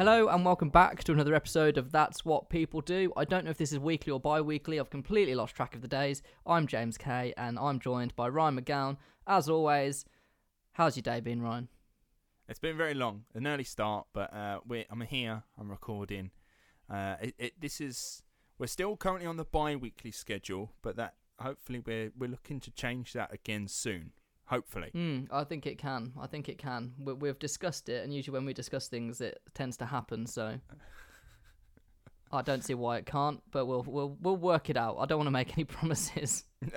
Hello and welcome back to another episode of That's What People Do. I don't know if this is weekly or bi weekly, I've completely lost track of the days. I'm James Kay and I'm joined by Ryan McGowan. As always, how's your day been, Ryan? It's been very long, an early start, but uh, I'm here, I'm recording. Uh, it, it, this is we're still currently on the bi-weekly schedule, but that hopefully we're we're looking to change that again soon. Hopefully. Mm, I think it can. I think it can. We, we've discussed it, and usually when we discuss things, it tends to happen. So I don't see why it can't, but we'll we'll we'll work it out. I don't want to make any promises.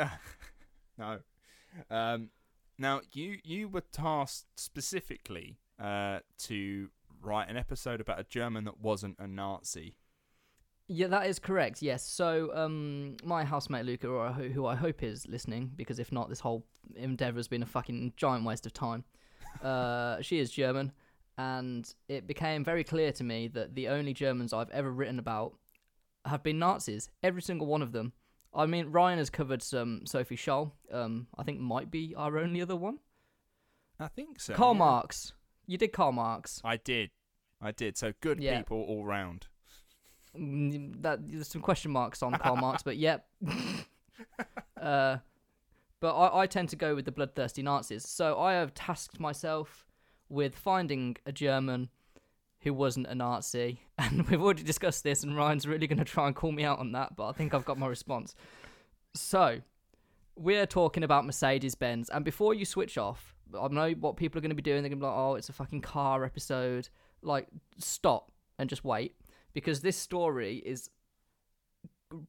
no. Um, now you you were tasked specifically uh, to write an episode about a German that wasn't a Nazi. Yeah, that is correct. Yes. So, um, my housemate Luca, or who, who I hope is listening, because if not, this whole endeavor has been a fucking giant waste of time. Uh, she is German, and it became very clear to me that the only Germans I've ever written about have been Nazis. Every single one of them. I mean, Ryan has covered some Sophie Scholl. Um, I think might be our only other one. I think so. Karl yeah. Marx. You did Karl Marx. I did. I did. So good Yeah. people all round. That there's some question marks on Karl Marx, but yep. uh, but I, I tend to go with the bloodthirsty Nazis. So I have tasked myself with finding a German who wasn't a Nazi, and we've already discussed this, and Ryan's really going to try and call me out on that, but I think I've got my response. So we're talking about Mercedes Benz, and before you switch off, I know what people are going to be doing. They're going to be like, "Oh, it's a fucking car episode." Like, stop and just wait because this story is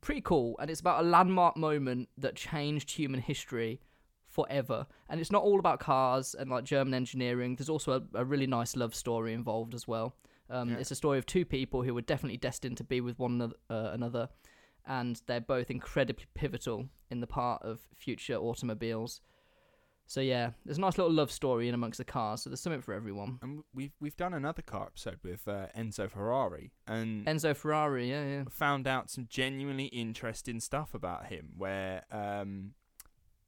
pretty cool and it's about a landmark moment that changed human history forever. And it's not all about cars and like german engineering. There's also a, a really nice love story involved as well. Um, Yeah. it's a story of two people who were definitely destined to be with one another, uh, another and they're both incredibly pivotal in the part of future automobiles so yeah there's a nice little love story in amongst the cars so there's something for everyone And we've we've done another car episode with uh, Enzo Ferrari, and enzo ferrari yeah yeah found out some genuinely interesting stuff about him. Where um,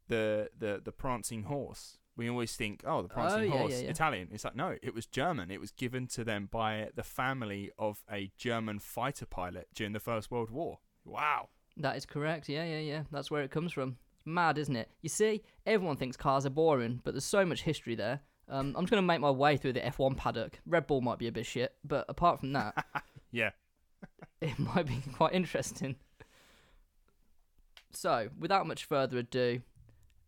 the the the prancing horse, we always think, oh, the prancing Oh, yeah, horse, yeah, yeah. Italian. It's like no, it was German. It was given to them by the family of a German fighter pilot during the First World War. Wow. That is correct. Yeah, yeah, yeah. That's where it comes from. Mad, isn't it? You see, everyone thinks cars are boring, but there's so much history there. Um, I'm just going to make my way through the F1 paddock. Red Bull might be a bit shit, but apart from that, Yeah. it might be quite interesting. So, without much further ado,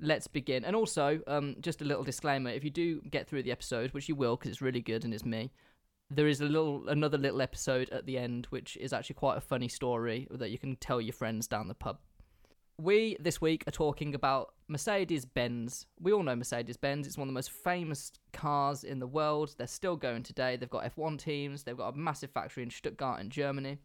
let's begin. And also, um, just a little disclaimer: if you do get through the episode, which you will, because it's really good and it's me, there is a little another little episode at the end, which is actually quite a funny story that you can tell your friends down the pub. We this week are talking about Mercedes Benz. We all know Mercedes Benz. It's one of the most famous cars in the world. They're still going today. They've got F1 teams. They've got a massive factory in Stuttgart in Germany.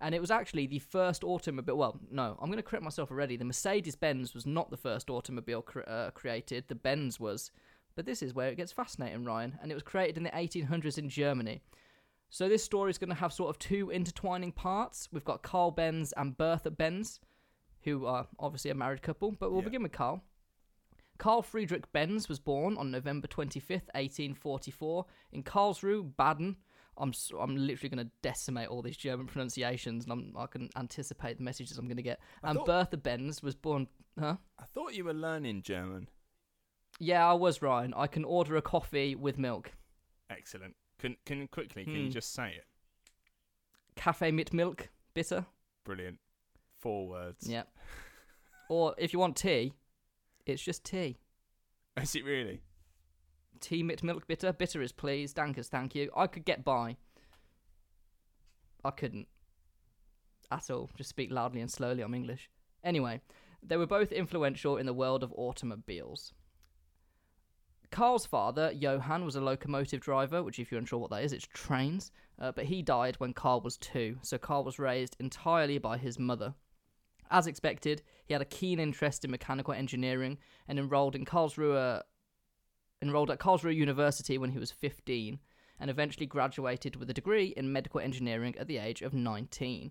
And it was actually the first automobile. Well, no, I'm going to correct myself already. The Mercedes Benz was not the first automobile cre- uh, created. The Benz was. But this is where it gets fascinating, Ryan. And it was created in the 1800s in Germany. So this story is going to have sort of two intertwining parts. We've got Carl Benz and Bertha Benz, who are obviously a married couple. But we'll Yeah. begin with Carl. Carl Friedrich Benz was born on November 25th, 1844, in Karlsruhe, Baden. I'm I'm literally going to decimate all these German pronunciations, and I'm, I can anticipate the messages I'm going to get. I And thought- Bertha Benz was born. Huh? I thought you were learning German. Yeah, I was Ryan. I can order a coffee with milk. Excellent. Can can quickly? Can you Hmm. just say it? Cafe mit Milk, bitter. Brilliant. Four words. Yeah. or if you want tea, it's just tea. Is it really? Tea mit milk bitter. Bitter is please. Dankers, thank you. I could get by. I couldn't. At all. Just speak loudly and slowly. I'm English. Anyway, they were both influential in the world of automobiles. Carl's father, Johann, was a locomotive driver, which, if you're unsure what that is, it's trains. Uh, but he died when Carl was two, so Carl was raised entirely by his mother. As expected, he had a keen interest in mechanical engineering and enrolled in Karlsruhe enrolled at Karlsruhe University when he was 15 and eventually graduated with a degree in medical engineering at the age of 19.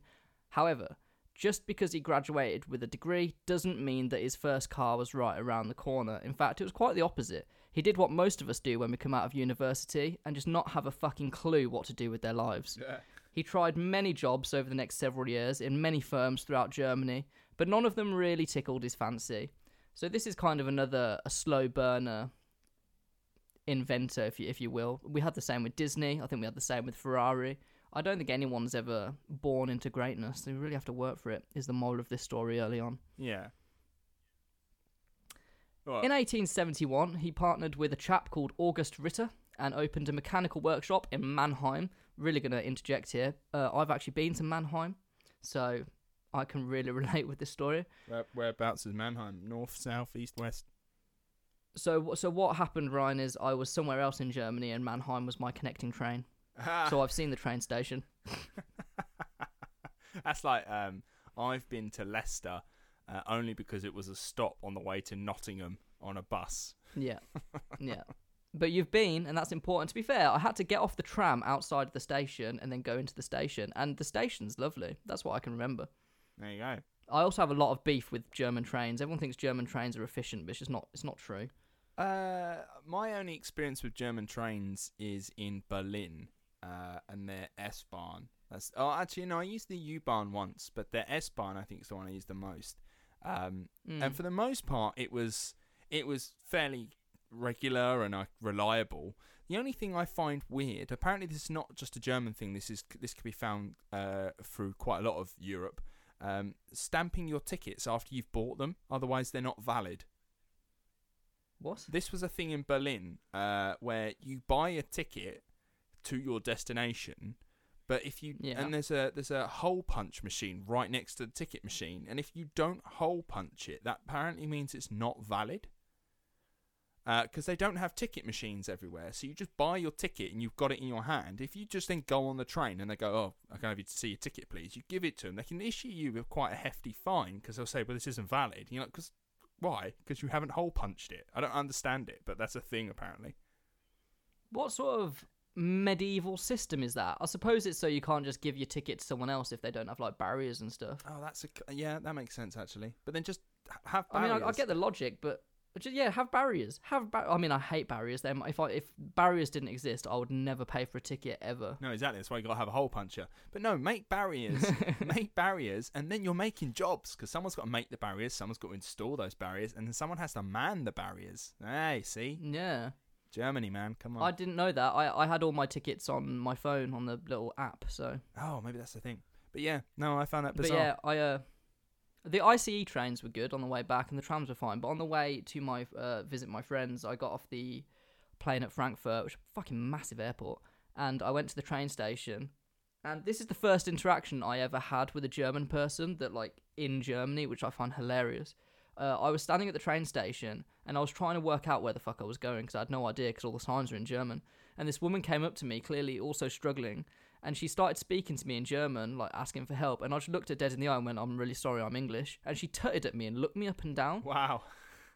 However, Just because he graduated with a degree doesn't mean that his first car was right around the corner. In fact, it was quite the opposite. He did what most of us do when we come out of university and just not have a fucking clue what to do with their lives. Yeah. He tried many jobs over the next several years in many firms throughout Germany, but none of them really tickled his fancy. So this is kind of another a slow burner inventor, if you if you will. We had the same with Disney. I think we had the same with Ferrari. I don't think anyone's ever born into greatness. They really have to work for it. Is the moral of this story early on. Yeah. In 1871, he partnered with a chap called August Ritter and opened a mechanical workshop in Mannheim. Really going to interject here. Uh, I've actually been to Mannheim, so I can really relate with this story. Where, whereabouts is Mannheim? North, south, east, west? So, so what happened, Ryan, is I was somewhere else in Germany, and Mannheim was my connecting train. So I've seen the train station. That's like um, I've been to Leicester uh, only because it was a stop on the way to Nottingham on a bus. Yeah, yeah. But you've been, and that's important. To be fair, I had to get off the tram outside the station and then go into the station, and the station's lovely. That's what I can remember. There you go. I also have a lot of beef with German trains. Everyone thinks German trains are efficient, but it's just not. It's not true. Uh, my only experience with German trains is in Berlin uh, and their S Bahn. That's oh, actually no, I used the U Bahn once, but their S Bahn I think is the one I used the most. Um, Mm. and for the most part, it was it was fairly regular and uh, reliable. The only thing I find weird, apparently, this is not just a German thing. This is this could be found uh, through quite a lot of Europe. Um, stamping your tickets after you've bought them, otherwise they're not valid. what? This was a thing in Berlin uh, where you buy a ticket to your destination, but if you Yeah. and there's a there's a hole punch machine right next to the ticket machine, and if you don't hole punch it, that apparently means it's not valid. Uh, because they don't have ticket machines everywhere, so you just buy your ticket and you've got it in your hand. If you just then go on the train and they go, "Oh, I can have you to see your ticket, please," you give it to them. They can issue you with quite a hefty fine because they'll say, "Well, this isn't valid." You know, because why? Because you haven't hole punched it. I don't understand it, but that's a thing apparently. What sort of medieval system is that? I suppose it's so you can't just give your ticket to someone else if they don't have like barriers and stuff. Oh, that's a yeah, that makes sense actually. But then just have I mean. I, I get the logic, but just, yeah, have barriers. Have bar- I mean, I hate barriers. Then if I if barriers didn't exist, I would never pay for a ticket ever. No, exactly. That's why you got to have a hole puncher. But no, make barriers. make barriers, and then you're making jobs because someone's got to make the barriers, someone's got to install those barriers, and then someone has to man the barriers. Hey, see, Yeah, Germany, man, come on. I didn't know that. I I had all my tickets on my phone on the little app. So, Oh, maybe that's the thing. But yeah, no, I found that bizarre. but yeah, I uh. The ICE trains were good on the way back, and the trams were fine. But on the way to my uh, visit my friends, I got off the plane at Frankfurt, which is a fucking massive airport, and I went to the train station. And this is the first interaction I ever had with a German person that, like, in Germany, which I find hilarious. Uh, I was standing at the train station and I was trying to work out where the fuck I was going because I had no idea because all the signs were in German. And this woman came up to me, clearly also struggling, and she started speaking to me in German, like asking for help. And I just looked her dead in the eye and went, "I'm really sorry, I'm English." And she tutted at me and looked me up and down, Wow.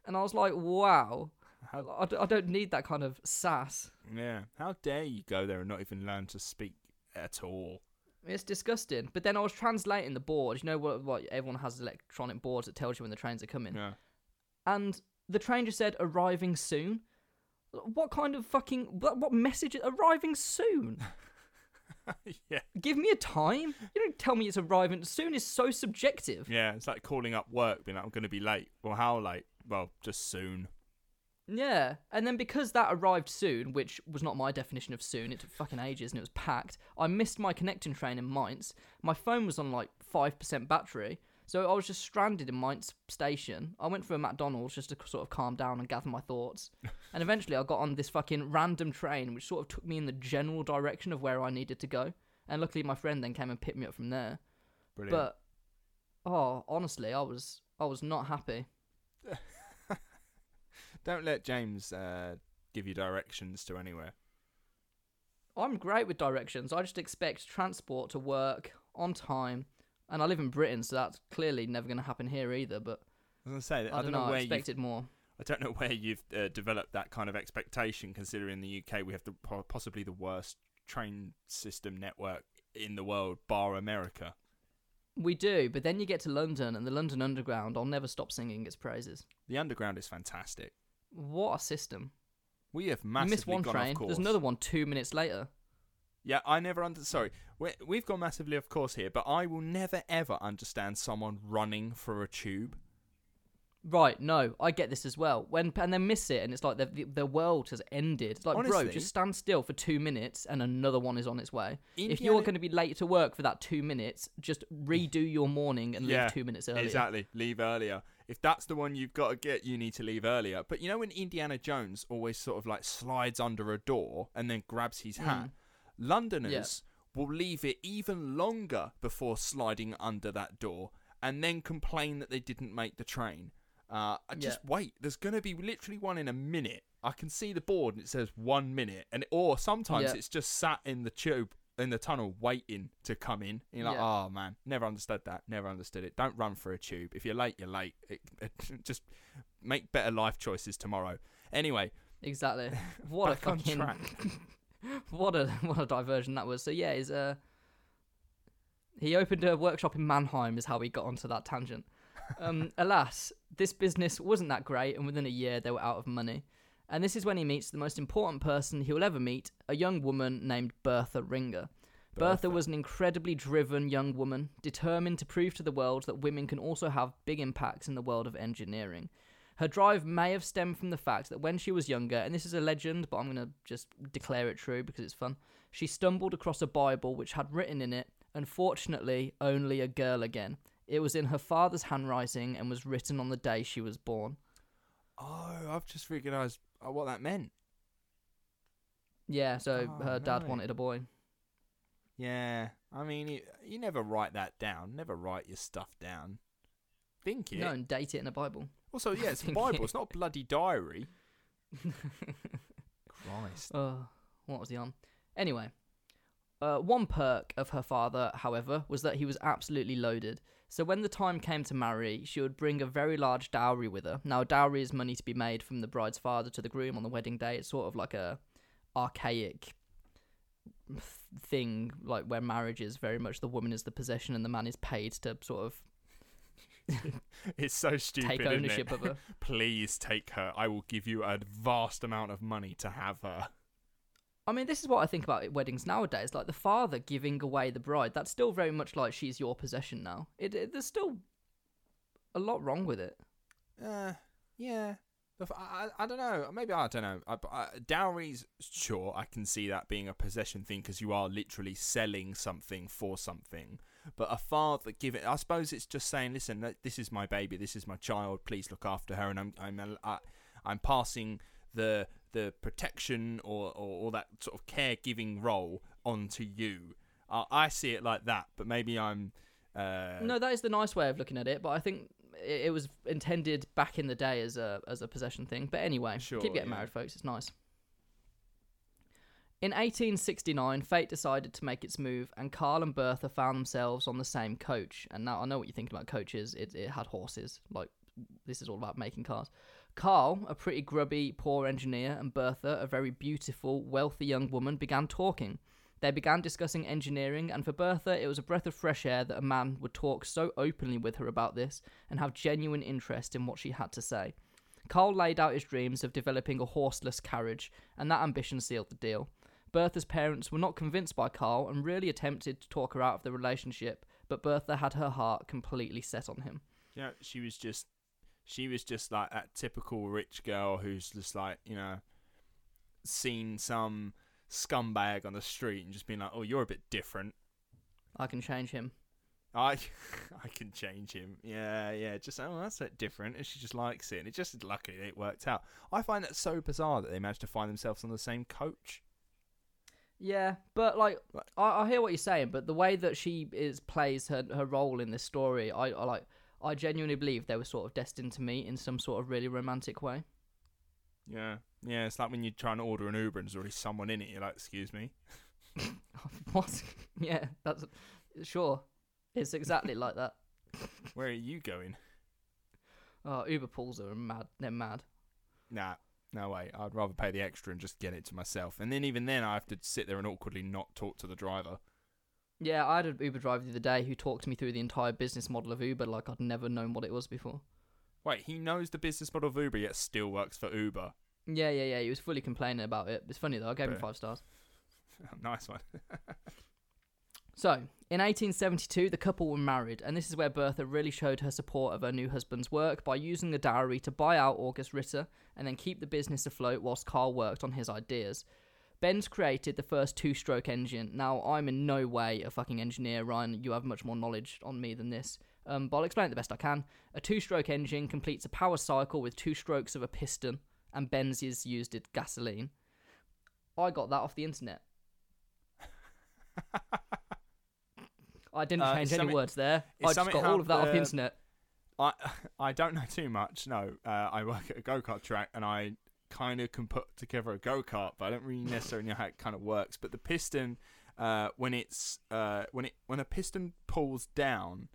and I was like, "Wow, How, I, d- I don't need that kind of sass." yeah. How dare you go there and not even learn to speak at all? It's disgusting. But then I was translating the board. You know what? What everyone has electronic boards that tells you when the trains are coming. Yeah. and the train just said arriving soon. What kind of fucking what, what message? Arriving soon? yeah. Give me a time. You don't tell me it's arriving soon. Is so subjective. Yeah, it's like calling up work, being like, I'm going to be late. Well, how late? Well, just soon. Yeah, and then because that arrived soon, which was not my definition of soon, it took fucking ages and it was packed. I missed my connecting train in Mainz. My phone was on like five percent battery, so I was just stranded in Mainz station. I went for a McDonald's just to sort of calm down and gather my thoughts, and eventually I got on this fucking random train, which sort of took me in the general direction of where I needed to go. And luckily, my friend then came and picked me up from there. Brilliant. But oh, honestly, I was I was not happy. Don't let James uh, give you directions to anywhere. I'm great with directions. I just expect transport to work on time. And I live in Britain, so that's clearly never going to happen here either. But I was going to say, I, I, don't know. I where you've, expected more. I don't know where you've uh, developed that kind of expectation, considering the UK we have the possibly the worst train system network in the world, bar America. We do, but then you get to London, and the London Underground. I'll never stop singing its praises. The underground is fantastic. What a system! We have You massively miss one train. There's another one two minutes later. Yeah, I never under. Sorry, we we've gone massively off course here, but I will never ever understand someone running for a tube. Right, no, I get this as well. When and then miss it, and it's like the the, world has ended. It's Like, bro, just stand still for two minutes, and another one is on its way. if you're going to be late to work for that two minutes, just redo your morning and Yeah, leave two minutes earlier. Exactly. Leave earlier. If that's the one you've got to get, you need to leave earlier. But you know when Indiana Jones always sort of like slides under a door and then grabs his mm. hat, Londoners will leave it even longer before sliding under that door and then complain that they didn't make the train. Uh, just wait. There's going to be literally one in a minute. I can see the board and it says one minute, and or sometimes Yeah. it's just sat in the tube in the tunnel waiting to come in. And you're like, Yeah. oh man, never understood that. Never understood it. Don't run for a tube. If you're late, you're late. It, it, just make better life choices tomorrow. Anyway, Exactly. What a fucking. what a what a diversion that was. So yeah, he's uh he opened a workshop in Mannheim is how he got onto that tangent. Um, alas, this business wasn't that great, and within a year they were out of money. And this is when he meets the most important person he will ever meet, a young woman named Bertha Ringer. Bertha Bertha. was an incredibly driven young woman, determined to prove to the world that women can also have big impacts in the world of engineering. Her drive may have stemmed from the fact that when she was younger, and this is a legend, but I'm going to just declare it true because it's fun, she stumbled across a Bible which had written in it, unfortunately, only a girl again. It was in her father's handwriting and was written on the day she was born. oh, I've just recognised uh, what that meant. Yeah, so Oh, her dad wanted a boy. Yeah, I mean, you, you never write that down. Never write your stuff down. Think it. No, and date it in a Bible. Also, yeah, it's a Bible. it. It's not a bloody diary. Christ. Oh, what was he on? Anyway, uh, one perk of her father, however, was that he was absolutely loaded. So when the time came to marry, she would bring a very large dowry with her. Now, dowry is money to be made from the bride's father to the groom on the wedding day. It's sort of like a archaic thing, like where marriage is very much the woman is the possession and the man is paid to sort of It's so stupid. take isn't ownership it? of her. Please take her. I will give you a vast amount of money to have her. I mean, this is what I think about weddings nowadays. Like the father giving away the bride, that's still very much like she's your possession now. It, it there's still a lot wrong with it. Uh, yeah. I I, I, I don't know. Maybe I don't know. I, I, dowries, sure, I can see that being a possession thing because you are literally selling something for something. But a father give it. I suppose it's just saying, listen, this is my baby. This is my child. Please look after her, and I'm I'm uh, I, I'm passing the the protection or, or, or that sort of caregiving role onto you. Uh, I see it like that, but maybe I'm. Uh, no, that is the nice way of looking at it, but I think it, it was intended back in the day as a as a possession thing. But anyway, Sure, keep getting yeah. married, folks. It's nice. In 1869, fate decided to make its move, and Carl and Bertha found themselves on the same coach. And now I know what you're thinking about coaches. It, it had horses. Like, this is all about making cars. Carl, a pretty grubby, poor engineer, and Bertha, a very beautiful, wealthy young woman, began talking. They began discussing engineering, and for Bertha, it was a breath of fresh air that a man would talk so openly with her about this and have genuine interest in what she had to say. Carl laid out his dreams of developing a horseless carriage, and that ambition sealed the deal. Bertha's parents were not convinced by Carl and really attempted to talk her out of the relationship, but Bertha had her heart completely set on him. know, she was just she was just like that typical rich girl who's just like, you know, seen some scumbag on the street and just been like, Oh, you're a bit different. I can change him. I I can change him. Yeah, yeah. Just oh that's a bit different and she just likes it and it just lucky it worked out. I find that so bizarre that they managed to find themselves on the same coach. Yeah, but like I, I hear what you're saying, but the way that she is plays her her role in this story, I, I like I genuinely believe they were sort of destined to meet in some sort of really romantic way. Yeah. Yeah, it's like when you try and order an Uber and there's already someone in it, you're like, excuse me. what? yeah, that's sure. It's exactly like that. Where are you going? Oh, Uber pools are mad. They're mad. Nah, no way. I'd rather pay the extra and just get it to myself. And then even then, I have to sit there and awkwardly not talk to the driver. Yeah, I had an Uber driver the other day who talked me through the entire business model of Uber like I'd never known what it was before. Wait, he knows the business model of Uber, yet still works for Uber. Yeah, yeah, yeah. He was fully complaining about it. It's funny though. I gave him five stars. nice one. So, in 1872, the couple were married, and this is where Bertha really showed her support of her new husband's work by using the dowry to buy out August Ritter and then keep the business afloat whilst Carl worked on his ideas. Benz created the first two stroke engine. Now, I'm in no way a fucking engineer, Ryan. You have much more knowledge on me than this. Um, but I'll explain it the best I can. A two stroke engine completes a power cycle with two strokes of a piston, and Benz's used it gasoline. I got that off the internet. I didn't Uh, change any words there. I just got all of that off the the- internet. I I don't know too much. No, uh, I work at a go kart track, and I kind of can put together a go kart, but I don't really necessarily know how it kind of works. But the piston, uh, when it's uh, when it when a piston pulls down,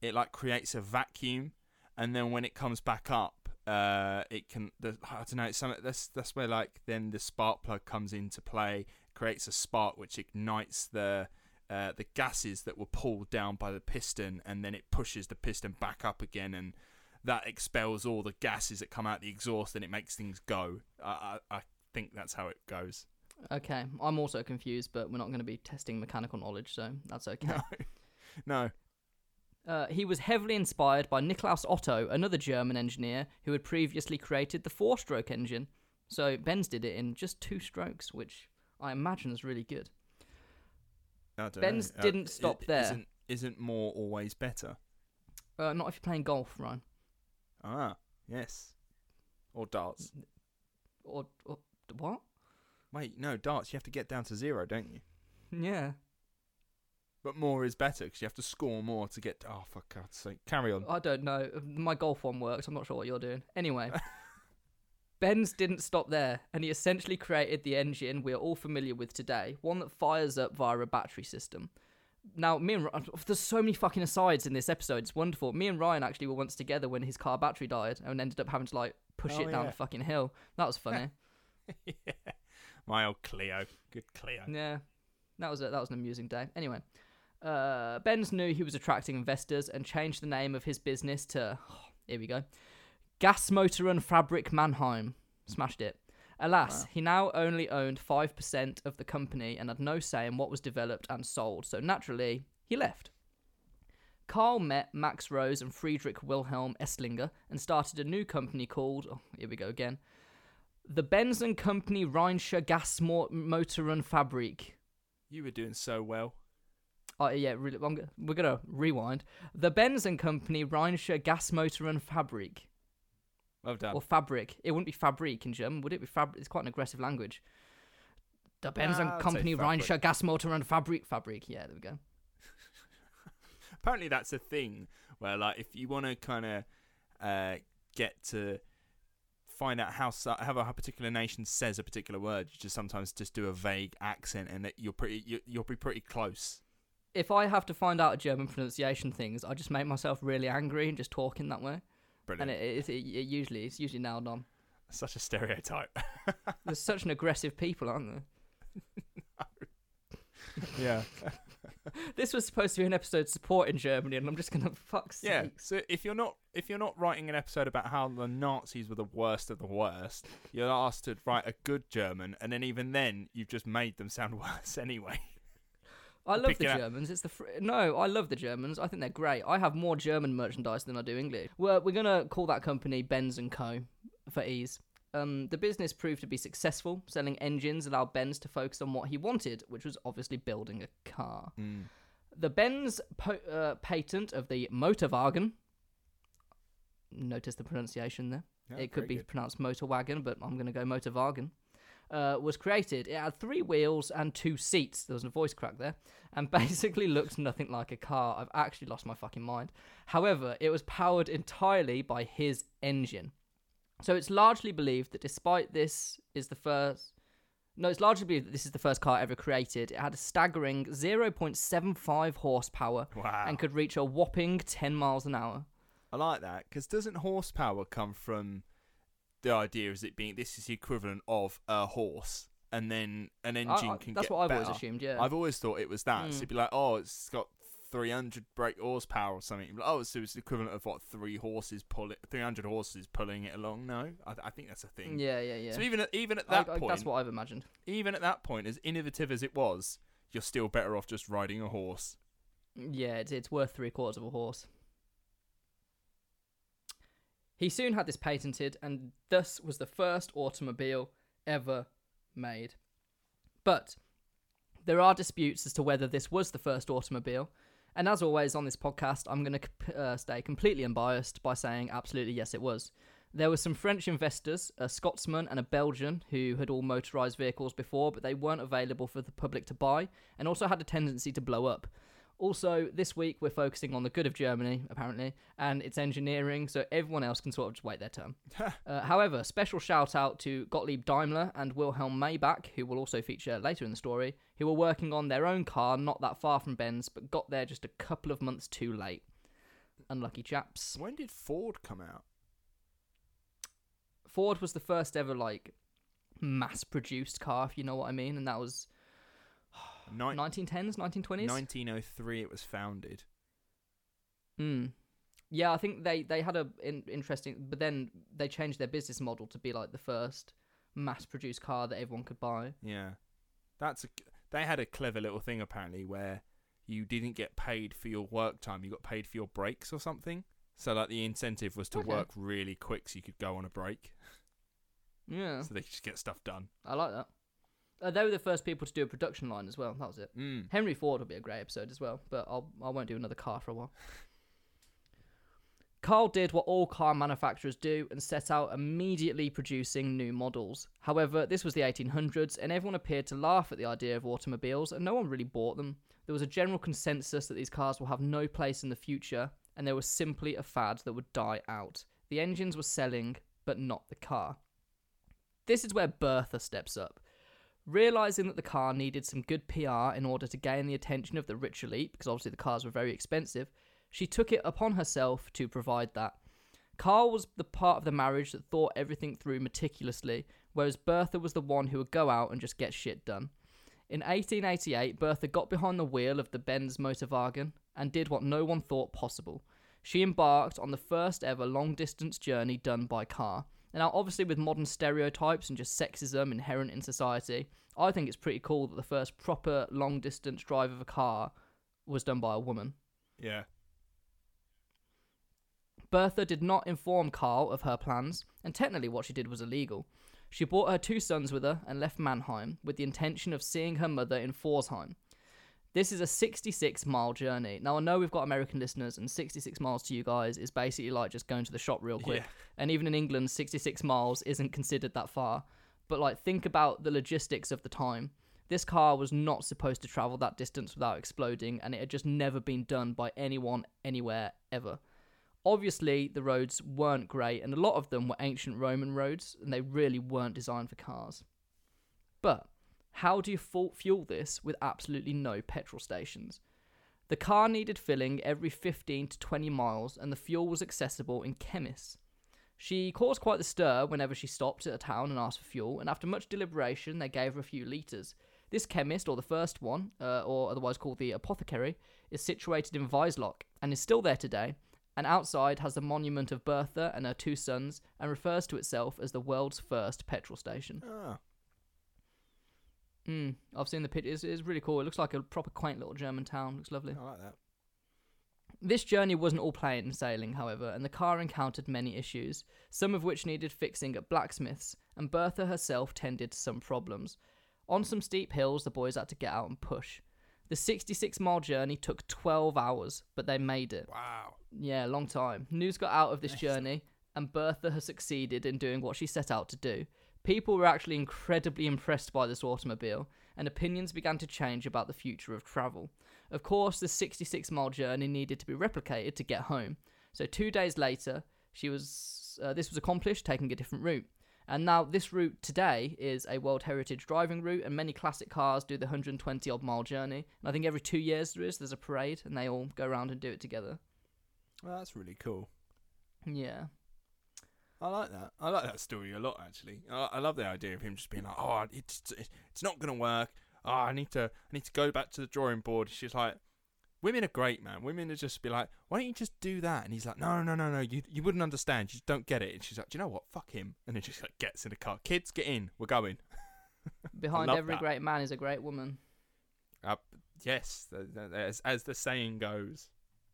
it like creates a vacuum, and then when it comes back up, uh, it can. The, I don't know. It's something that's that's where like then the spark plug comes into play, creates a spark which ignites the uh, the gases that were pulled down by the piston, and then it pushes the piston back up again, and that expels all the gases that come out the exhaust, and it makes things go. I I, I think that's how it goes. Okay, I'm also confused, but we're not going to be testing mechanical knowledge, so that's okay. No, no. Uh, he was heavily inspired by Nikolaus Otto, another German engineer who had previously created the four stroke engine. So Benz did it in just two strokes, which I imagine is really good. Benz know. Uh, didn't stop there. Isn't, isn't more always better? Uh, not if you're playing golf, Ryan. Ah, yes. Or darts. Or, or what? Wait, no, darts. You have to get down to zero, don't you? Yeah. But more is better because you have to score more to get. oh, for God's sake! Carry on. I don't know. My golf one works. I'm not sure what you're doing. Anyway, Benz didn't stop there, and he essentially created the engine we are all familiar with today, one that fires up via a battery system. Now, me and Ryan, there's so many fucking asides in this episode. It's wonderful. Me and Ryan actually were once together when his car battery died, and ended up having to like push Oh, it down yeah. the fucking hill. That was funny. yeah. My old Clio. Good Clio. Yeah, that was a, that was an amusing day. Anyway, uh, Benz knew he was attracting investors and changed the name of his business to here we go, Gas Motor and Fabric Mannheim. Smashed it. Alas, Wow. he now only owned five percent of the company and had no say in what was developed and sold. So naturally, he left. Carl met Max Rose and Friedrich Wilhelm Esslinger and started a new company called, oh, here we go again, the Benz and Company Rheinische Gasmotor and Fabrik. You were doing so well. Oh yeah, really, I'm, we're gonna rewind. The Benz and Company Rheinische Gasmotor and Fabrik Well done. or Fabric. It wouldn't be Fabrik in German, would it? Be Fabrik? It's quite an aggressive language. The Benz and I'd say Company Fabrik. Rheinische Gasmotor und Fabrik. Fabrik. Yeah, there we go. Apparently, that's a thing where, like, if you want to kind of uh, get to find out how so- how a particular nation says a particular word, you just sometimes just do a vague accent, and that you're pretty you, you'll be pretty close. If I have to find out German pronunciation things, I just make myself really angry and just talk in that way. Brilliant. And it, it, it, it usually it's usually nailed on. Such a stereotype. There's such an aggressive people, aren't there? yeah. This was supposed to be an episode supporting Germany, and I'm just gonna fuck. Yeah. So if you're not if you're not writing an episode about how the Nazis were the worst of the worst, you're asked to write a good German, and then even then you've just made them sound worse anyway. I love the it up. Germans. It's the fr- no, I love the Germans. I think they're great. I have more German merchandise than I do English. Well, we're gonna call that company Benz and Co. for ease. Um, the business proved to be successful. Selling engines allowed Benz to focus on what he wanted, which was obviously building a car. The Benz po- uh, patent of the Motorwagen. Notice the pronunciation there. Yeah, it could be good. pronounced Motorwagen, but I'm going to go Motorwagen. Uh, was created. It had three wheels and two seats. There was a voice crack there, and basically looked nothing like a car. I've actually lost my fucking mind. However, it was powered entirely by his engine. So it's largely believed that despite this is the first no, it's largely believed that this is the first car ever created. It had a staggering 0.75 horsepower Wow. and could reach a whopping 10 miles an hour. I like that because doesn't horsepower come from the idea is it being this is the equivalent of a horse, and then an engine I- can that's what I've better. always assumed. Yeah. I've always thought it was that. So Mm. it'd be like, oh, it's got 300 brake horsepower or something. Like, oh, so it's the equivalent of what three horses pull it, 300 horses pulling it along. No, I, I think that's a thing. yeah, yeah, yeah. So even at, even at I- that I- point, that's what I've imagined. even at that point, as innovative as it was, you're still better off just riding a horse. Yeah, it's, it's worth three quarters of a horse. He soon had this patented, and thus was the first automobile ever made. But there are disputes as to whether this was the first automobile, and as always on this podcast, I'm going to uh, stay completely unbiased by saying absolutely yes, it was. There were some French investors, a Scotsman and a Belgian, who had all motorised vehicles before, but they weren't available for the public to buy, and also had a tendency to blow up. Also, this week we're focusing on the good of Germany, apparently, and its engineering, so everyone else can sort of just wait their turn. uh, however, special shout out to Gottlieb Daimler and Wilhelm Maybach, who will also feature later in the story, who were working on their own car not that far from Benz, but got there just a couple of months too late. Unlucky chaps. When did Ford come out? Ford was the first ever, like, mass produced car, if you know what I mean, and that was Nin- 1910s, 1920s? 1903 it was founded. Mm. Yeah, I think they they had a in, interesting, but then they changed their business model to be like the first mass-produced car that everyone could buy. Yeah. That's a, they had a clever little thing apparently where you didn't get paid for your work time, you got paid for your breaks or something. So like the incentive was to Okay. work really quick so you could go on a break. Yeah, So they could just get stuff done. I like that. Uh, they were the first people to do a production line as well. That was it. Mm. Henry Ford will be a great episode as well, but I'll I won't do another car for a while. Carl did what all car manufacturers do and set out immediately producing new models. However, this was the 1800s and everyone appeared to laugh at the idea of automobiles and no one really bought them. There was a general consensus that these cars will have no place in the future and they were simply a fad that would die out. The engines were selling, but not the car. This is where Bertha steps up. Realizing that the car needed some good PR in order to gain the attention of the rich elite, because obviously the cars were very expensive, she took it upon herself to provide that. Carl was the part of the marriage that thought everything through meticulously, whereas Bertha was the one who would go out and just get shit done. In 1888, Bertha got behind the wheel of the Benz Motorwagen and did what no one thought possible. She embarked on the first ever long distance journey done by car. Now, obviously, with modern stereotypes and just sexism inherent in society, I think it's pretty cool that the first proper long distance drive of a car was done by a woman. Yeah. Bertha did not inform Carl of her plans, and technically what she did was illegal. She brought her two sons with her and left Mannheim with the intention of seeing her mother in Pforzheim. This is a 66 mile journey. Now, I know we've got American listeners, and 66 miles to you guys is basically like just going to the shop real quick. Yeah. And even in England, 66 miles isn't considered that far. But, like, think about the logistics of the time. This car was not supposed to travel that distance without exploding, and it had just never been done by anyone, anywhere, ever. Obviously, the roads weren't great, and a lot of them were ancient Roman roads, and they really weren't designed for cars. But how do you fuel this with absolutely no petrol stations? The car needed filling every 15 to 20 miles, and the fuel was accessible in chemists. She caused quite the stir whenever she stopped at a town and asked for fuel, and after much deliberation, they gave her a few litres. This chemist, or the first one, uh, or otherwise called the apothecary, is situated in Wiesloch and is still there today, and outside has the monument of Bertha and her two sons, and refers to itself as the world's first petrol station. Ah. Mm, I've seen the pictures. It's really cool. It looks like a proper quaint little German town. Looks lovely. I like that. This journey wasn't all plain sailing, however, and the car encountered many issues, some of which needed fixing at blacksmiths, and Bertha herself tended to some problems. On some steep hills, the boys had to get out and push. The 66 mile journey took 12 hours, but they made it. Wow. Yeah, long time. News got out of this Nice. journey, and Bertha has succeeded in doing what she set out to do. People were actually incredibly impressed by this automobile, and opinions began to change about the future of travel. Of course, the 66 mile journey needed to be replicated to get home. So, two days later, she was uh, this was accomplished, taking a different route. And now, this route today is a World Heritage driving route, and many classic cars do the 120 odd mile journey. And I think every two years there is, there's a parade, and they all go around and do it together. Well, that's really cool. Yeah. I like that. I like that story a lot, actually. I, I love the idea of him just being like, "Oh, it's it's not gonna work. Oh, I need to I need to go back to the drawing board." She's like, "Women are great, man. Women are just be like, why don't you just do that?" And he's like, "No, no, no, no. You you wouldn't understand. You don't get it." And she's like, "Do you know what? Fuck him." And then she just like gets in the car. Kids, get in. We're going. Behind every that. great man is a great woman, Uh, yes, as as the saying goes.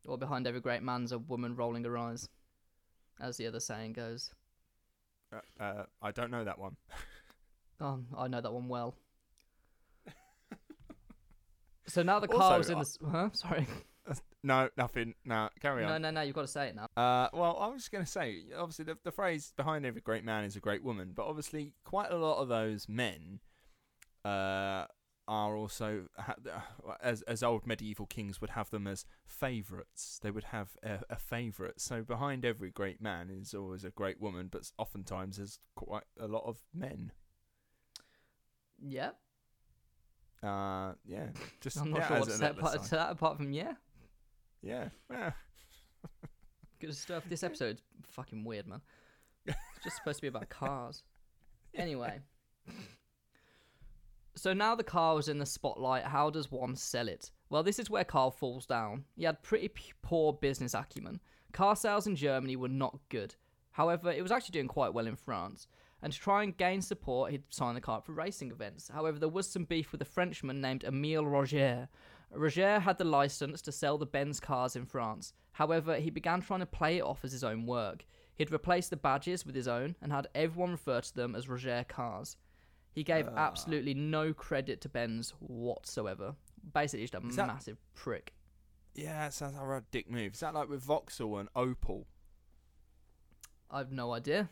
or behind every great man's a woman rolling her eyes, as the other saying goes. Uh, uh, I don't know that one. Oh, I know that one well. so now the car was in the. Huh? Sorry. No, nothing. No, carry on. No, no, no. You've got to say it now. Uh, well, I was just going to say, obviously, the, the phrase "behind every great man is a great woman," but obviously, quite a lot of those men uh, are also, as as old medieval kings would have them as favourites. They would have a, a favourite. So behind every great man is always a great woman, but oftentimes there's quite a lot of men. Yeah. Uh, yeah, just I'm not yeah, sure what's what to an say other apart, side. to that apart from yeah. Yeah, yeah. Good stuff. This episode's fucking weird, man. It's just supposed to be about cars. Anyway. So now the car was in the spotlight. How does one sell it? Well, this is where Carl falls down. He had pretty p- poor business acumen. Car sales in Germany were not good. However, it was actually doing quite well in France. And to try and gain support, he'd sign the car up for racing events. However, there was some beef with a Frenchman named Emile Roger. Roger had the license to sell the Benz cars in France. However, he began trying to play it off as his own work. He'd replaced the badges with his own and had everyone refer to them as Roger cars. He gave Ah. absolutely no credit to Benz whatsoever. Basically, just a Is that- massive prick. Yeah, it sounds like a dick move. Is that like with Vauxhall and Opel? I've no idea.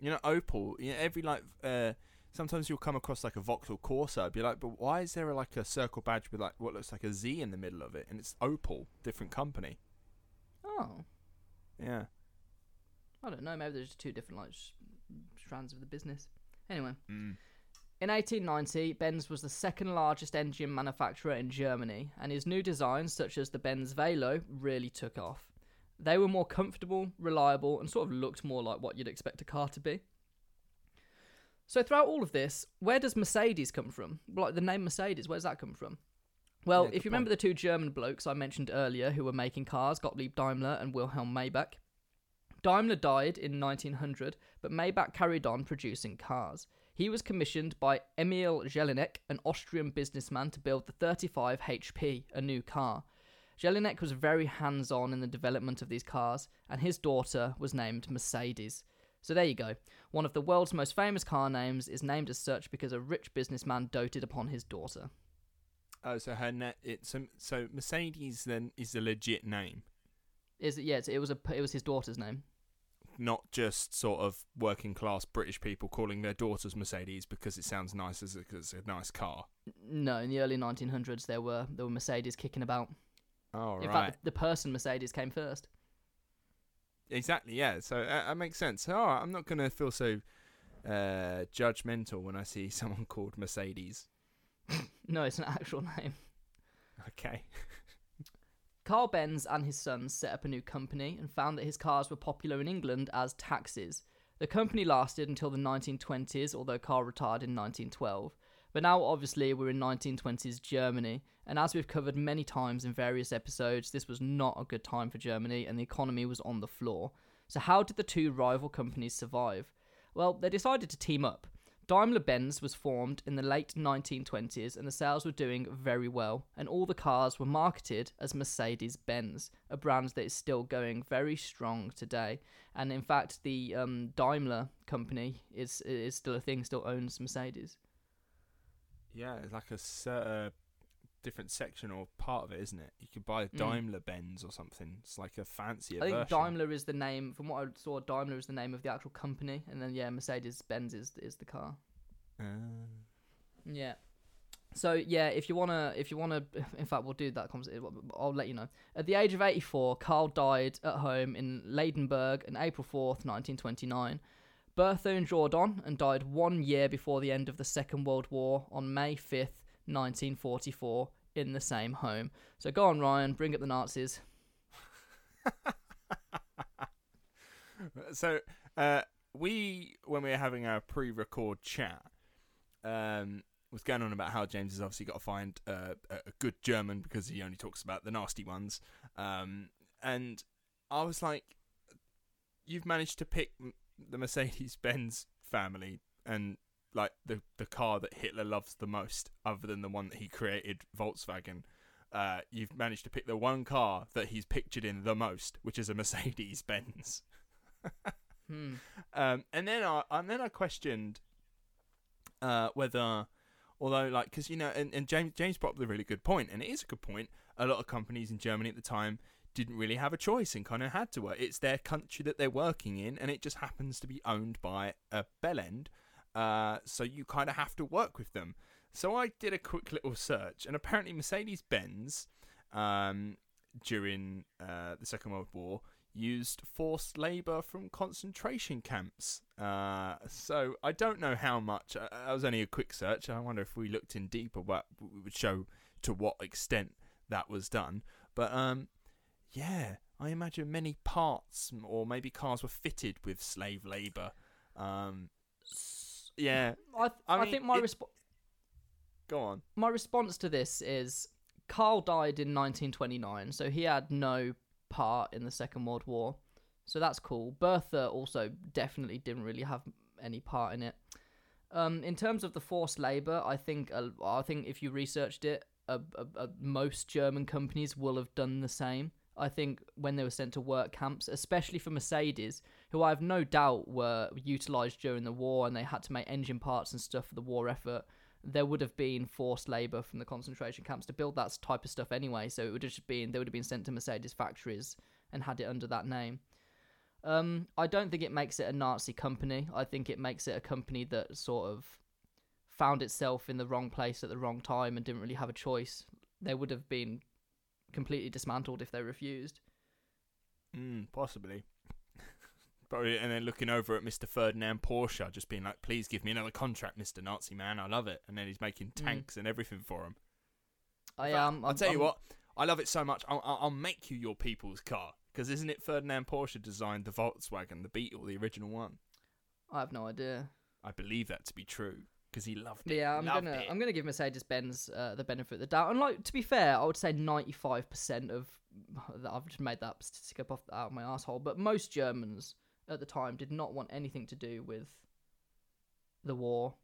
You know, Opel. You know, every like, uh, sometimes you'll come across like a Vauxhall Corsa. Be like, but why is there like a circle badge with like what looks like a Z in the middle of it? And it's Opel, different company. Oh, Yeah. I don't know. Maybe there's two different like strands of the business. Anyway. Mm. In 1890, Benz was the second largest engine manufacturer in Germany, and his new designs, such as the Benz Velo, really took off. They were more comfortable, reliable, and sort of looked more like what you'd expect a car to be. So, throughout all of this, where does Mercedes come from? Like the name Mercedes, where does that come from? Well, Yeah, if you remember the two German blokes I mentioned earlier who were making cars, Gottlieb Daimler and Wilhelm Maybach, Daimler died in 1900, but Maybach carried on producing cars. He was commissioned by Emil Jelinek, an Austrian businessman, to build the 35 HP, a new car. Jelinek was very hands on in the development of these cars, and his daughter was named Mercedes. So there you go. One of the world's most famous car names is named as such because a rich businessman doted upon his daughter. Oh, so her net. It's so, so Mercedes then is the legit name, Is it? Yeah, it was a it was his daughter's name. Not just sort of working class British people calling their daughters Mercedes because it sounds nice as a, 'cause it's a nice car. No, in the early 1900s there were there were Mercedes kicking about. Oh In right. fact, the, the person Mercedes came first. Exactly, yeah. So uh, that makes sense. Right, I'm not going to feel so uh, judgmental when I see someone called Mercedes. No, it's an actual name. Okay. Carl Benz and his sons set up a new company and found that his cars were popular in England as taxis. The company lasted until the 1920s, although Carl retired in 1912. But now, obviously, we're in 1920s Germany, and as we've covered many times in various episodes, this was not a good time for Germany and the economy was on the floor. So, how did the two rival companies survive? Well, they decided to team up. Daimler Benz was formed in the late 1920s and the sales were doing very well, and all the cars were marketed as Mercedes Benz, a brand that is still going very strong today. And in fact, the um, Daimler company is is still a thing, still owns Mercedes. Yeah, it's like a uh, different section or part of it, isn't it? You could buy a Mm. Daimler Benz or something. It's like a fancier I think version. Daimler is the name, from what I saw, Daimler is the name of the actual company, and then yeah, Mercedes Benz is is the car. Ah. Yeah. So yeah, if you wanna, if you wanna, in fact, we'll do that. conversation. I'll let you know. At the age of 84, Carl died at home in Ladenburg on April 4th, 1929. Berthone Jordan and died one year before the end of the Second World War on May 5th, 1944, in the same home. So go on, Ryan, bring up the Nazis. so Uh, we when we were having our pre-record chat, um, was going on about how James has obviously got to find uh, a good German because he only talks about the nasty ones. Um, and I was like, you've managed to pick the Mercedes Benz family and like the the car that Hitler loves the most, other than the one that he created, Volkswagen. Uh, you've managed to pick the one car that he's pictured in the most, which is a Mercedes Benz. Hmm. Um, and then I and then I questioned uh, whether, although like because you know, and, and James James brought up a really good point, and it is a good point. A lot of companies in Germany at the time didn't really have a choice and kind of had to work. It's their country that they're working in, and it just happens to be owned by a bellend. Uh, so you kind of have to work with them. So I did a quick little search, and apparently Mercedes Benz, um, during uh, the Second World War, used forced labour from concentration camps. Uh, so I don't know how much. Uh, that was only a quick search. I wonder if we looked in deeper, what we would show to what extent that was done. But um, yeah, I imagine many parts or maybe cars were fitted with slave labour. Um, yeah, I, th- I I, think my it- resp- go on. my response to this is Carl died in 1929, so he had no part in the Second World War. So that's cool. Bertha also definitely didn't really have any part in it. Um, in terms of the forced labor, I think uh, I think if you researched it, uh, uh, uh, most German companies will have done the same. I think when they were sent to work camps, especially for Mercedes, who I have no doubt were utilized during the war and they had to make engine parts and stuff for the war effort, there would have been forced labor from the concentration camps to build that type of stuff anyway. So it would have just been they would have been sent to Mercedes factories and had it under that name. Um, I don't think it makes it a Nazi company. I think it makes it a company that sort of found itself in the wrong place at the wrong time and didn't really have a choice. They would have been completely dismantled if they refused. Mm, possibly. Probably, and then looking over at Mr. Ferdinand Porsche, just being like, "Please give me another contract, Mr. Nazi man. I love it." And then he's making Mm. tanks and everything for him. I am. I'll tell you what. I love it so much. I'll, I'll make you your people's car because isn't it Ferdinand Porsche designed the Volkswagen, the Beetle, the original one? I have no idea. I believe that to be true because he loved it. Yeah, I'm Loved gonna it. I'm gonna give Mercedes Benz uh, the benefit of the doubt. And like to be fair, I would say 95 percent of I've just made that statistic up off out of my asshole. But most Germans at the time did not want anything to do with the war.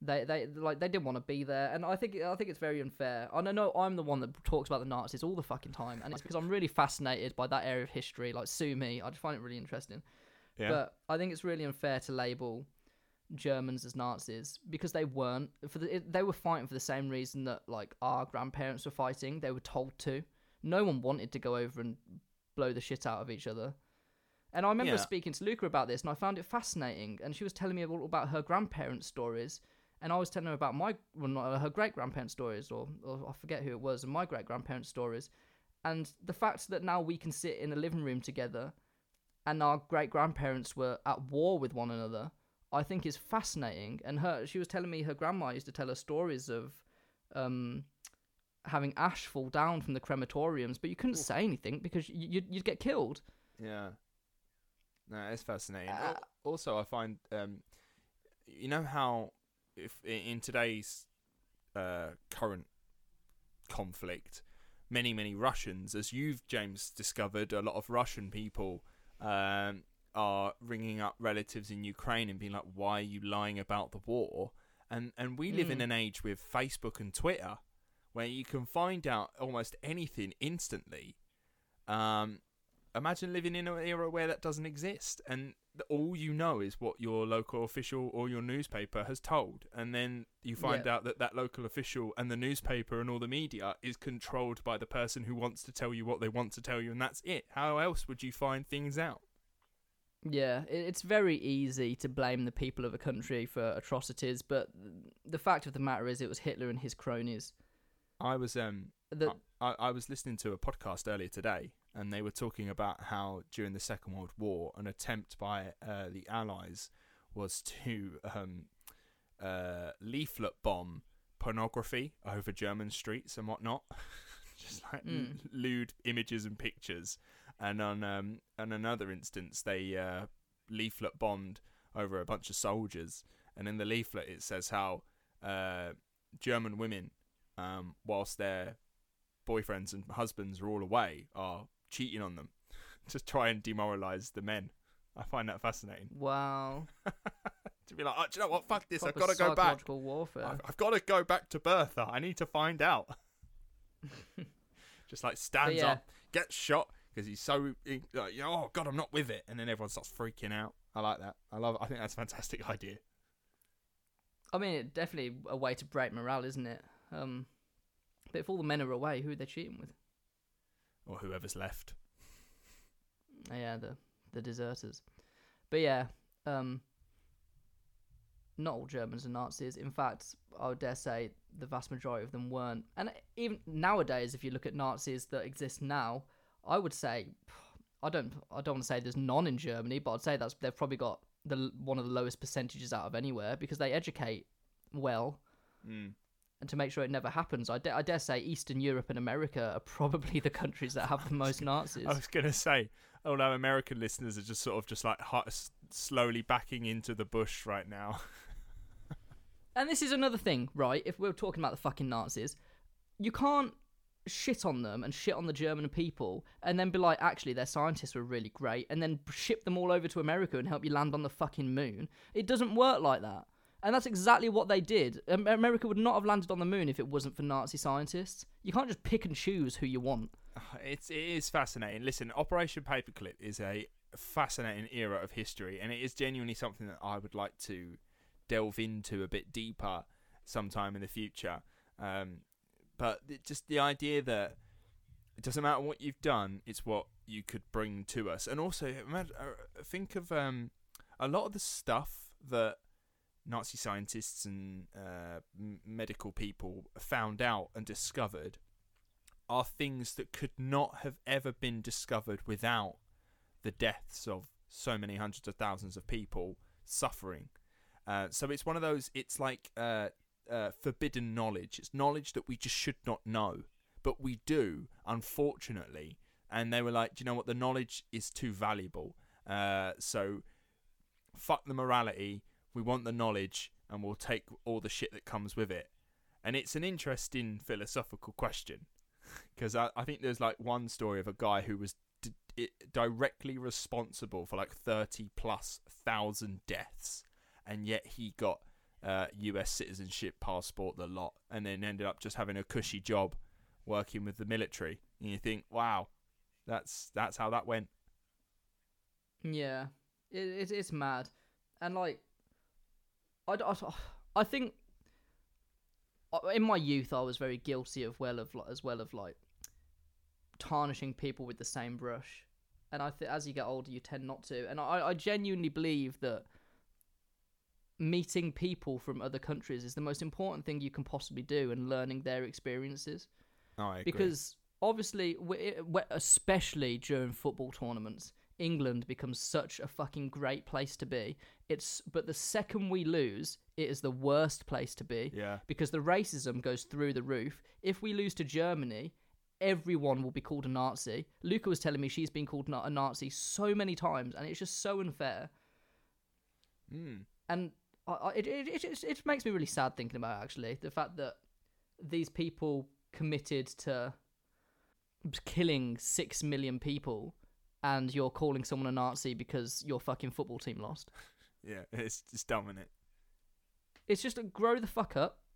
They they like they didn't want to be there, and I think I think it's very unfair. And I know I'm the one that talks about the Nazis all the fucking time, and it's because I'm really fascinated by that area of history. Like sue me, I just find it really interesting. Yeah. But I think it's really unfair to label Germans as Nazis because they weren't. For the, it, they were fighting for the same reason that like our grandparents were fighting. They were told to. No one wanted to go over and blow the shit out of each other. And I remember Yeah. speaking to Luca about this, and I found it fascinating. And she was telling me all about her grandparents' stories, and I was telling her about my well, not her great grandparents' stories, or, or I forget who it was, and my great grandparents' stories. And the fact that now we can sit in a living room together, and our great grandparents were at war with one another, I think is fascinating. And her, she was telling me her grandma used to tell her stories of, um, having ash fall down from the crematoriums, but you couldn't say anything because you'd, you'd get killed. Yeah. No, it's fascinating. Uh, also, I find, um, you know how if in today's uh, current conflict, many many Russians, as you've James discovered, a lot of Russian people um, are ringing up relatives in Ukraine and being like, "Why are you lying about the war?" And and we live in Mm. an age with Facebook and Twitter where you can find out almost anything instantly. Um, imagine living in an era where that doesn't exist and all you know is what your local official or your newspaper has told and then you find Yeah. out that that local official and the newspaper and all the media is controlled by the person who wants to tell you what they want to tell you and that's it how else would you find things out Yeah, it's very easy to blame the people of a country for atrocities, but the fact of the matter is, it was Hitler and his cronies. i was um That I, I was listening to a podcast earlier today, and they were talking about how during the Second World War, an attempt by uh, the Allies was to um, uh, leaflet bomb pornography over German streets and whatnot, just like Mm. lewd images and pictures. And on um, on another instance, they uh, leaflet bombed over a bunch of soldiers, and in the leaflet it says how uh, German women, um, whilst their boyfriends and husbands are all away, are cheating on them to try and demoralize the men. I find that fascinating. Wow. to be like, oh, do you know what? Fuck this. I've got to go back. warfare. I've, I've got to go back to Bertha. I need to find out. Just like stands yeah. up, gets shot because he's so he- like, oh god, I'm not with it, and then everyone starts freaking out. I like that. I love. I think that's a fantastic idea. I mean, it definitely a way to break morale, isn't it? Um, but if all the men are away, who are they cheating with? Or whoever's left. Oh, yeah, the the deserters. But yeah, um, not all Germans are Nazis. In fact, I would dare say the vast majority of them weren't. And even nowadays, if you look at Nazis that exist now, I would say I don't I don't want to say there's none in Germany, but I'd say that's they've probably got the one of the lowest percentages out of anywhere because they educate well Mm. and to make sure it never happens. I, da- I dare say Eastern Europe and America are probably the countries that have the most Nazis. I was gonna say, although American listeners are just sort of just like hot, s- slowly backing into the bush right now. And this is another thing, right? If we're talking about the fucking Nazis, you can't shit on them and shit on the German people and then be like, actually, their scientists were really great, and then ship them all over to America and help you land on the fucking moon. It doesn't work like that. And that's exactly what they did. America would not have landed on the moon if it wasn't for Nazi scientists. You can't just pick and choose who you want. It's it is fascinating. Listen, Operation Paperclip is a fascinating era of history, and it is genuinely something that I would like to delve into a bit deeper sometime in the future. Um, but just the idea that it doesn't matter what you've done; it's what you could bring to us. And also, uh, think of um, a lot of the stuff that Nazi scientists and uh, medical people found out and discovered are things that could not have ever been discovered without the deaths of so many hundreds of thousands of people suffering. Uh, so it's one of those. It's like uh, uh, forbidden knowledge. It's knowledge that we just should not know, but we do, unfortunately. And they were like, "Do you know what? The knowledge is too valuable. Uh, so fuck the morality. We want the knowledge, and we'll take all the shit that comes with it." And it's an interesting philosophical question because I, I think there's like one story of a guy who was d- directly responsible for like 30 plus thousand deaths and yet he got uh, US citizenship passport the lot and then ended up just having a cushy job working with the military. And you think wow that's that's how that went. Yeah, it, it it's mad, and like, I, I, I think in my youth I was very guilty of well of as well of like tarnishing people with the same brush, and I think as you get older you tend not to, and I I genuinely believe that meeting people from other countries is the most important thing you can possibly do, and learning their experiences oh, because obviously, especially during football tournaments, England becomes such a fucking great place to be. It's but the second we lose, it is the worst place to be yeah because the racism goes through the roof. If we lose to Germany, everyone will be called a Nazi. Luca was telling me she's been called a Nazi so many times, and it's just so unfair. mm. And I, it, it, it, it- it makes me really sad thinking about it, actually the fact that these people committed to killing six million people, and you're calling someone a Nazi because your fucking football team lost. yeah it's it's dumb is it It's just a grow the fuck up.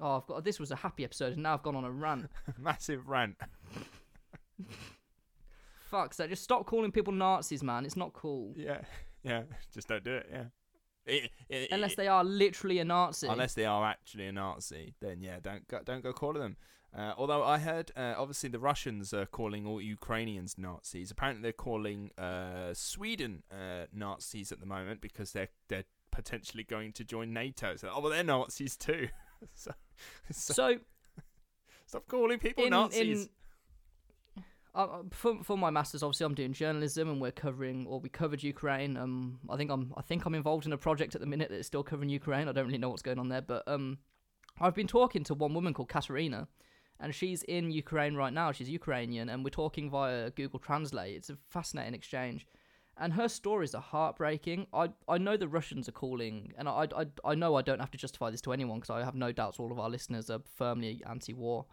Oh, I've got this was a happy episode, and now I've gone on a rant. massive rant Fuck, so just stop calling people Nazis, man. It's not cool. yeah yeah just don't do it yeah It- it- Unless it- they are literally a Nazi. Unless they are actually a Nazi, then yeah, don't go, don't go calling them. Uh, although I heard, uh, obviously the Russians are calling all Ukrainians Nazis. Apparently they're calling uh, Sweden uh, Nazis at the moment because they're they're potentially going to join NATO. So oh well, they're Nazis too. so, so so stop calling people in, Nazis. in for for my masters, obviously, I'm doing journalism, and we're covering, or we covered Ukraine. Um, I think I'm, I think I'm involved in a project at the minute that's still covering Ukraine. I don't really know what's going on there, but um, I've been talking to one woman called Katerina, and she's in Ukraine right now. She's Ukrainian, and we're talking via Google Translate. It's a fascinating exchange, and her stories are heartbreaking. I I know the Russians are calling, and I I, I know I don't have to justify this to anyone because I have no doubts all of our listeners are firmly anti-war.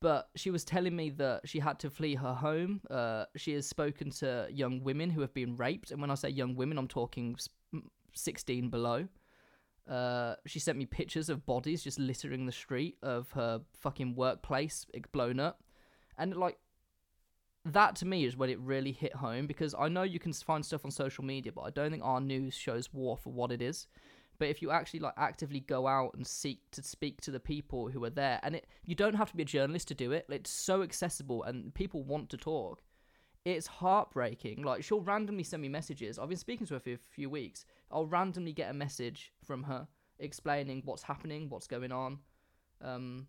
But she was telling me that she had to flee her home. Uh, she has spoken to young women who have been raped, and when I say young women, I'm talking 16 below. Uh, she sent me pictures of bodies just littering the street of her fucking workplace blown up, and like that to me is when it really hit home because I know you can find stuff on social media, but I don't think our news shows war for what it is. But if you actually like actively go out and seek to speak to the people who are there, and it you don't have to be a journalist to do it. It's so accessible, and people want to talk. It's heartbreaking. Like she'll randomly send me messages. I've been speaking to her for a few weeks. I'll randomly get a message from her explaining what's happening, what's going on, um,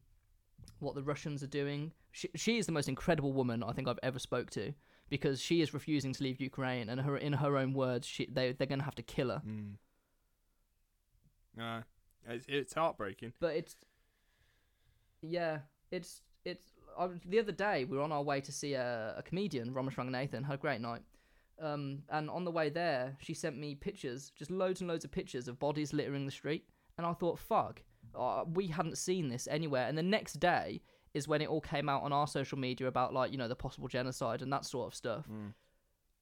what the Russians are doing. She, she is the most incredible woman I think I've ever spoke to because she is refusing to leave Ukraine, and her in her own words, she they they're gonna have to kill her. Mm. No, it's, it's heartbreaking. But it's yeah, it's it's. I, the other day we were on our way to see a, a comedian, Romesh Ranganathan, had a great night. Um, and on the way there, she sent me pictures, just loads and loads of pictures of bodies littering the street. And I thought, fuck, uh, we hadn't seen this anywhere. And the next day is when it all came out on our social media about like you know the possible genocide and that sort of stuff. Mm.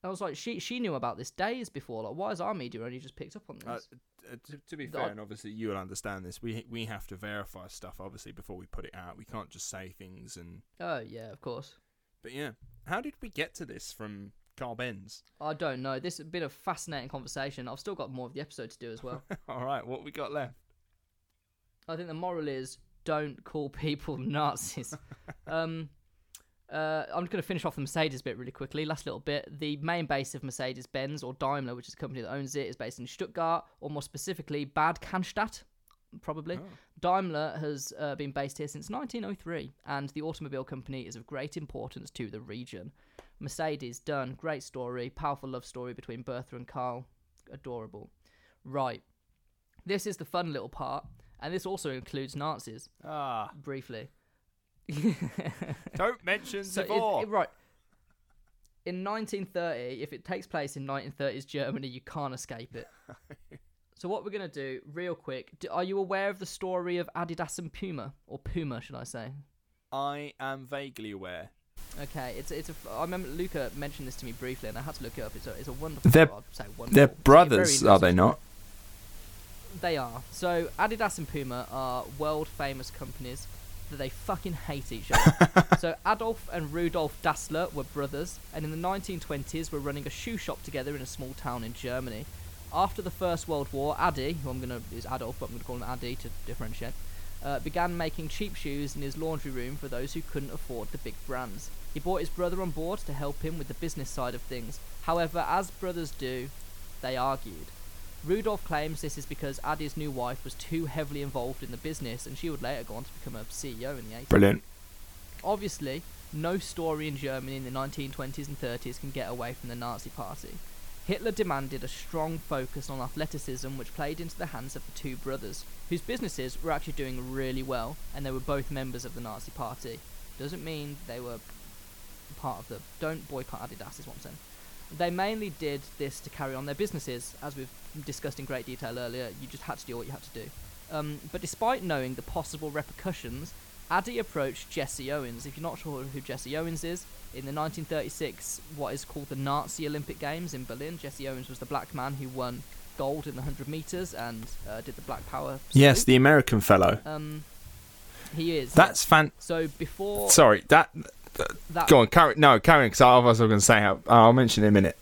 I was like, she she knew about this days before. Like, why has our media only just picked up on this? Uh, uh, to, to be fair, and obviously you'll understand this. We we have to verify stuff obviously before we put it out. We can't just say things and. oh yeah, of course. But yeah, how did we get to this from Carl Benz? I don't know. This has been a fascinating conversation. I've still got more of the episode to do as well. All right, what we got left? I think the moral is don't call people Nazis. um, uh, I'm just going to finish off the Mercedes bit really quickly. Last little bit. The main base of Mercedes Benz or Daimler, which is a company that owns it, is based in Stuttgart, or more specifically, Bad Cannstatt, probably. Oh. Daimler has uh, been based here since 1903, and the automobile company is of great importance to the region. Mercedes, done. Great story. Powerful love story between Bertha and Carl. Adorable. Right. This is the fun little part, and this also includes Nazis, Ah, briefly. don't mention So, if- right. In 1930, if it takes place in 1930s Germany, you can't escape it. so what we're gonna do, real quick, do, are you aware of the story of Adidas and Puma, or Puma, should I say? I am vaguely aware. Okay, it's it's a. f- I remember Luca mentioned this to me briefly, and I had to look it up. It's a it's a wonderful. They're- I'd say wonderful. They're It's brothers, are they not? They are. So Adidas and Puma are world famous companies that they fucking hate each other. so Adolf and Rudolf Dassler were brothers, and in the 1920s were running a shoe shop together in a small town in Germany. After the First World War, Adi, who I'm gonna is Adolf, but I'm gonna call him Adi to differentiate, uh, began making cheap shoes in his laundry room for those who couldn't afford the big brands. He brought his brother on board to help him with the business side of things. However, as brothers do, they argued. Rudolf claims this is because Adi's new wife was too heavily involved in the business and she would later go on to become a CEO in the 80s. Brilliant. Obviously, no story in Germany in the 1920s and 30s can get away from the Nazi Party. Hitler demanded a strong focus on athleticism, which played into the hands of the two brothers, whose businesses were actually doing really well, and they were both members of the Nazi Party. Doesn't mean they were part of the. Don't boycott Adidas, is what I'm saying. They mainly did this to carry on their businesses, as we've discussed in great detail earlier. You just had to do what you had to do. Um, but despite knowing the possible repercussions, Adi approached Jesse Owens. If you're not sure who Jesse Owens is, in the 1936, what is called the Nazi Olympic Games in Berlin, Jesse Owens was the black man who won gold in the 100 meters and uh, did the Black Power. Yes, the American fellow. um, he is. That's fan. so before Sorry, that. That. Go on, carry. No, carry on, because I was going to say. How, I'll mention it in a minute.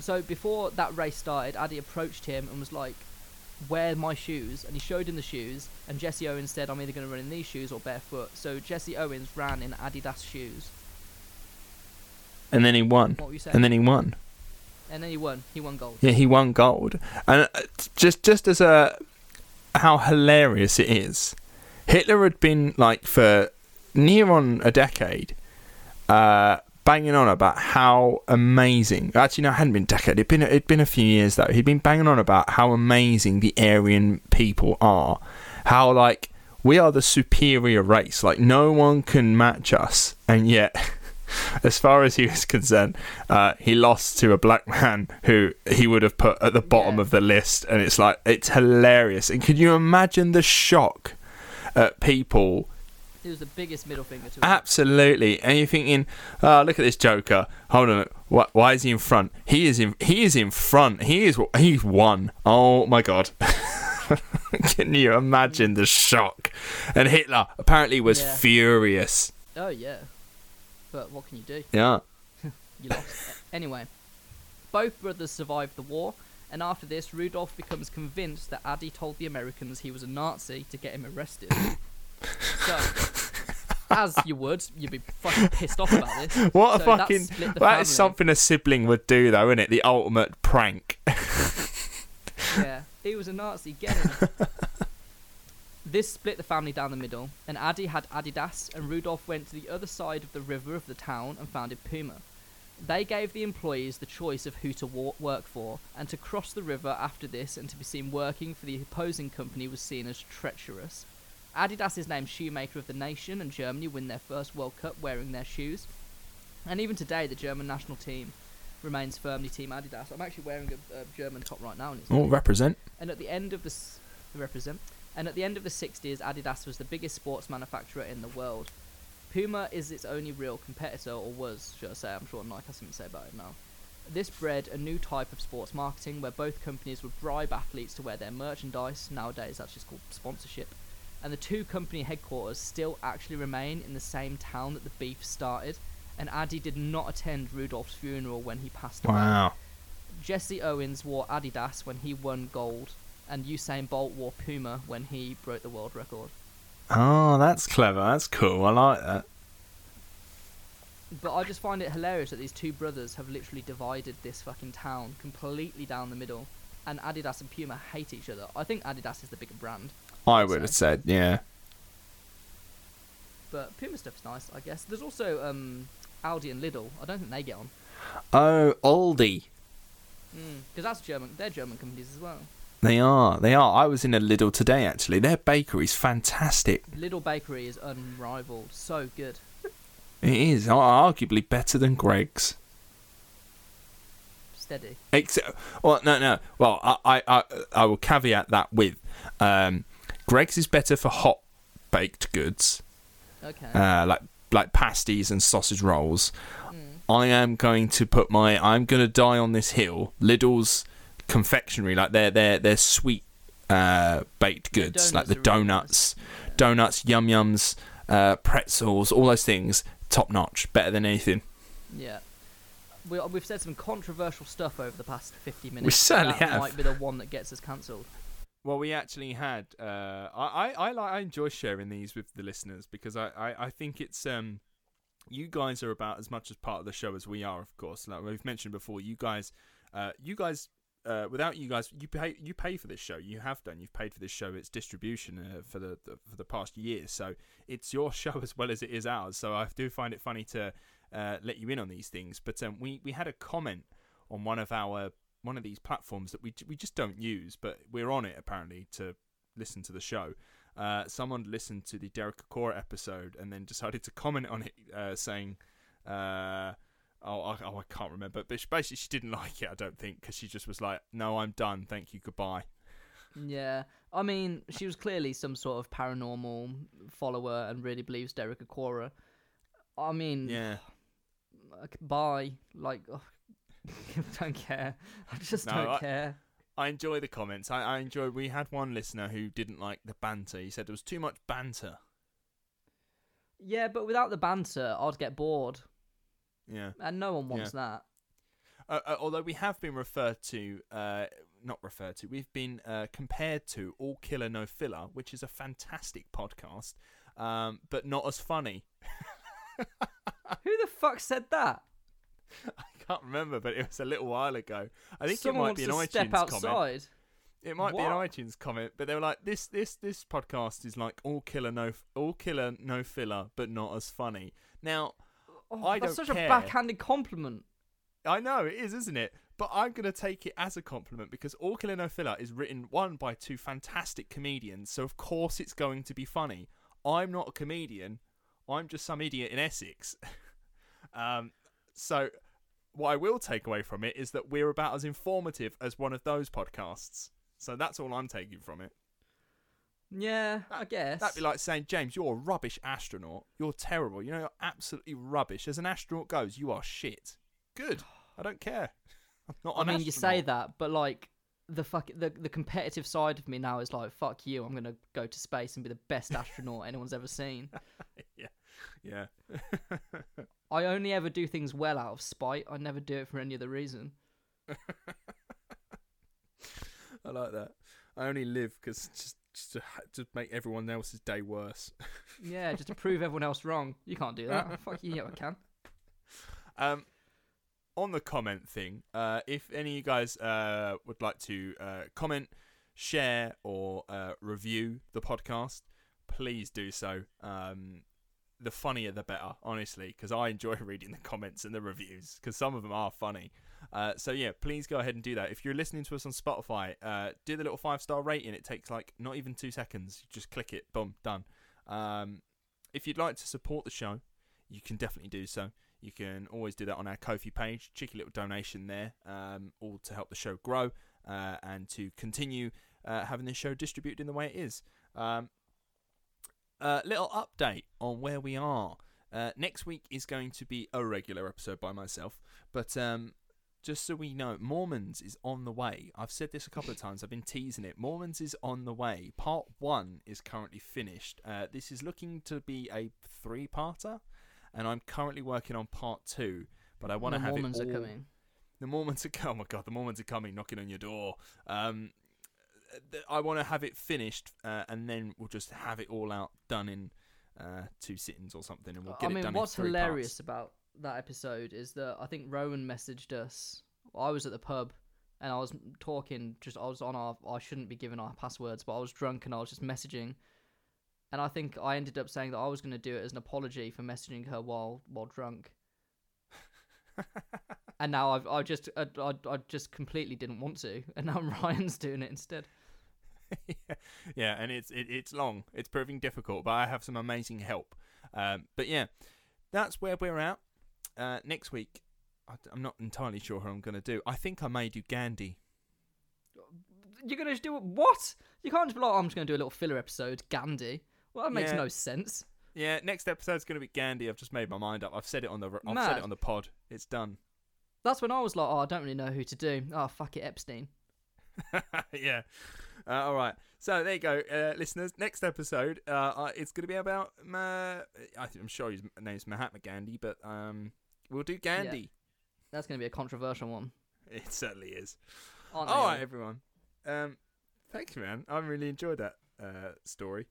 So before that race started, Adi approached him and was like, "Wear my shoes," and he showed him the shoes. And Jesse Owens said, "I'm either going to run in these shoes or barefoot." So Jesse Owens ran in Adidas shoes. And then he won. What were you saying? And then he won. And then he won. He won gold. Yeah, he won gold. And uh, just just as a how hilarious it is, Hitler had been like for near on a decade, uh, banging on about how amazing. Actually, no, it hadn't been a decade. It'd been it'd been a few years though. He'd been banging on about how amazing the Aryan people are. How like we are the superior race. Like no one can match us, and yet. as far as he was concerned, uh, he lost to a black man who he would have put at the bottom Yeah. of the list, and it's like it's hilarious. And can you imagine the shock at people? It was the biggest middle finger to him. Absolutely, and you're thinking, "Oh, look at this Joker. Hold on, why, why is he in front? He is in. He is in front. He is. He's won. Oh my god." Can you imagine the shock? And Hitler apparently was Yeah. furious. Oh yeah, but what can you do? Yeah. You lost. Anyway, both brothers survived the war, and after this, Rudolf becomes convinced that Adi told the Americans he was a Nazi to get him arrested. so, as you would, you'd be fucking pissed off about this. What a So that fucking. the That is something a sibling would do, though, isn't it? The ultimate prank. Yeah, he was a Nazi. Get him. this split the family down the middle, and Adi had Adidas, and Rudolf went to the other side of the river of the town and founded Puma. They gave the employees the choice of who to wa- work for, and to cross the river after this and to be seen working for the opposing company was seen as treacherous. Adidas is named Shoemaker of the Nation, and Germany win their first World Cup wearing their shoes. And even today, the German national team remains firmly Team Adidas. I'm actually wearing a, a German top right now, and it's Oh, represent. and at the end of the s- represent, and at the end of the 60s, Adidas was the biggest sports manufacturer in the world. Puma is its only real competitor, or was, should I say? I'm sure Nike has something to say about it now. This bred a new type of sports marketing where both companies would bribe athletes to wear their merchandise. Nowadays, that's just called sponsorship. And the two company headquarters still actually remain in the same town that the beef started. And Adi did not attend Rudolf's funeral when he passed away. Wow. Jesse Owens wore Adidas when he won gold, and Usain Bolt wore Puma when he broke the world record. Oh, that's clever. That's cool. I like that. But I just find it hilarious that these two brothers have literally divided this fucking town completely down the middle, and Adidas and Puma hate each other. I think Adidas is the bigger brand, I would have said, yeah. but Puma stuff's nice, I guess. There's also um, Aldi and Lidl. I don't think they get on Oh, Aldi. because that's German. They're German companies as well. They are. They are. I was in a Lidl today, actually. Their bakery's fantastic. Lidl Bakery is unrivaled, so good. It is. Arguably better than Greggs. Steady. Except, well, no, no. Well, I, I, I, I will caveat that with, um, Greggs is better for hot baked goods, Okay. uh, like like pasties and sausage rolls. Mm. I am going to put my. I'm going to die on this hill. Lidl's confectionery, like their their their sweet uh, baked goods, like the donuts really nice. donuts, yum yums, uh, pretzels, all those things, top notch, better than anything. Yeah. We, we've said some controversial stuff over the past 50 minutes. We certainly that have. might be the one that gets us cancelled. Well, we actually had. Uh, I, I, I like. I enjoy sharing these with the listeners because I, I, I think it's um, you guys are about as much as part of the show as we are. Of course, like we've mentioned before, you guys, uh, you guys. Uh, without you guys, you pay you pay for this show. You have done. You've paid for this show. Its distribution uh, for the, the for the past year. So it's your show as well as it is ours. So I do find it funny to uh, let you in on these things. But um, we we had a comment on one of our one of these platforms that we we just don't use, but we're on it apparently to listen to the show. Uh, someone listened to the Derek Acorah episode and then decided to comment on it, uh, saying, uh, "Oh, I, oh, I can't remember." But she, basically, she didn't like it. I don't think because she just was like, "No, I'm done. Thank you. Goodbye." Yeah. I mean, she was clearly some sort of paranormal follower and really believes Derek Acorah. I mean, Yeah. like, bye. Like, ugh, don't care. I just No, don't I- care. I enjoy the comments. I, I enjoy. We had one listener who didn't like the banter. He said there was too much banter. Yeah, but without the banter, I'd get bored. Yeah. And no one wants that. Uh, uh, although we have been referred to, uh, not referred to, we've been uh, compared to All Killer No Filler, which is a fantastic podcast, um, but not as funny. Who the fuck said that? I can't remember, but it was a little while ago. I think Someone it might be an iTunes to step comment. outside. It might be an iTunes comment, but they were like, "This, this, this podcast is like all killer no, all killer no filler, but not as funny." Now, Oh, I that's don't such care. a backhanded compliment. I know it is, isn't it? But I'm gonna take it as a compliment because All Killer No Filler is written one by two fantastic comedians, so of course it's going to be funny. I'm not a comedian. I'm just some idiot in Essex. Um, so what I will take away from it is that we're about as informative as one of those podcasts. So that's all I'm taking from it. Yeah, I guess. That'd be like saying, James, you're a rubbish astronaut. You're terrible. You know, you're absolutely rubbish. As an astronaut goes, you are shit. Good. I don't care. I'm not I an mean, you say that, but like the fuck, the the competitive side of me now is like, fuck you. I'm gonna go to space and be the best astronaut anyone's ever seen. yeah. Yeah. I only ever do things well out of spite. I never do it for any other reason. I like that. I only live because just just to, to make everyone else's day worse. Yeah, just to prove everyone else wrong. You can't do that. fuck you, yeah, I can. Um, on the comment thing, uh, if any of you guys uh, would like to uh, comment, share, or uh, review the podcast, please do so. Um, the funnier the better, honestly, because I enjoy reading the comments and the reviews because some of them are funny. Uh, so yeah, please go ahead and do that. If you're listening to us on Spotify, uh, do the little five star rating. It takes like not even two seconds. You just click it, boom, done. Um, if you'd like to support the show, you can definitely do so. You can always do that on our Ko-fi page. Cheeky little donation there, um, all to help the show grow uh, and to continue uh, having the show distributed in the way it is. Um, a little update on where we are. Uh, next week is going to be a regular episode by myself, but um, just so we know, Mormons is on the way. I've said this a couple of times. I've been teasing it. Mormons is on the way. Part one is currently finished. Uh, this is looking to be a three-parter, and I'm currently working on part two. But I want to have Mormons it all. are coming. The Mormons are coming. oh my god, the Mormons are coming, knocking on your door. Um, I want to have it finished, uh, and then we'll just have it all out done in uh, two sittings or something, and we'll get I it mean, done. what's in three hilarious parts. about that episode is that I think Rowan messaged us. I was at the pub and I was talking. Just I was on our. I shouldn't be giving our passwords, but I was drunk and I was just messaging. And I think I ended up saying that I was going to do it as an apology for messaging her while while drunk. and now I've I just I, I, I just completely didn't want to, and now Ryan's doing it instead. yeah, and it's it, it's long. It's proving difficult, but I have some amazing help. Um, but yeah, that's where we're at. Uh, next week, I, am not entirely sure how I'm going to do. I think I may do Gandhi. You're gonna do? What? You can't just be like, oh, I'm just gonna do a little filler episode, Gandhi. Well, that makes Yeah. no sense. Yeah, next episode's going to be Gandhi. I've just made my mind up. I've said it on the I've said it on the pod. It's done. That's when I was like, oh, I don't really know who to do. Oh, fuck it, Epstein. yeah. Uh, all right. So there you go, uh, listeners. Next episode, uh, uh, it's going to be about. Ma- I I'm sure his name's Mahatma Gandhi, but um, we'll do Gandhi. That's going to be a controversial one. It certainly is. Aren't All they everyone. Um, you, man. I really enjoyed that uh, story.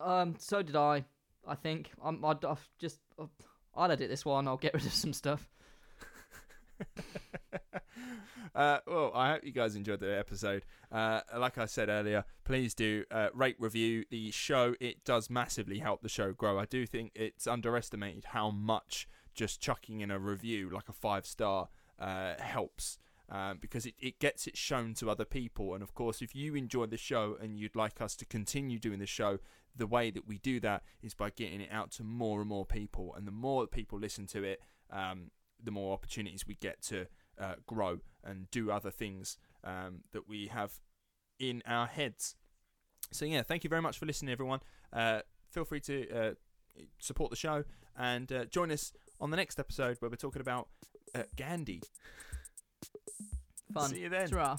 Um, so did I. I think I'm. I'd, I've just. I'll edit this one. I'll get rid of some stuff. uh, well, I hope you guys enjoyed the episode. Uh, like I said earlier, please do uh, rate, review the show. It does massively help the show grow. I do think it's underestimated how much just chucking in a review, like a five star, uh, helps. Um, because it, it gets it shown to other people. And of course, if you enjoy the show and you'd like us to continue doing the show, the way that we do that is by getting it out to more and more people. And the more people listen to it, um, the more opportunities we get to uh, grow and do other things um, that we have in our heads. So, yeah, thank you very much for listening, everyone. Uh, feel free to uh, support the show and uh, join us on the next episode where we're talking about uh, Gandhi. Fun. See you then. Ta-ra.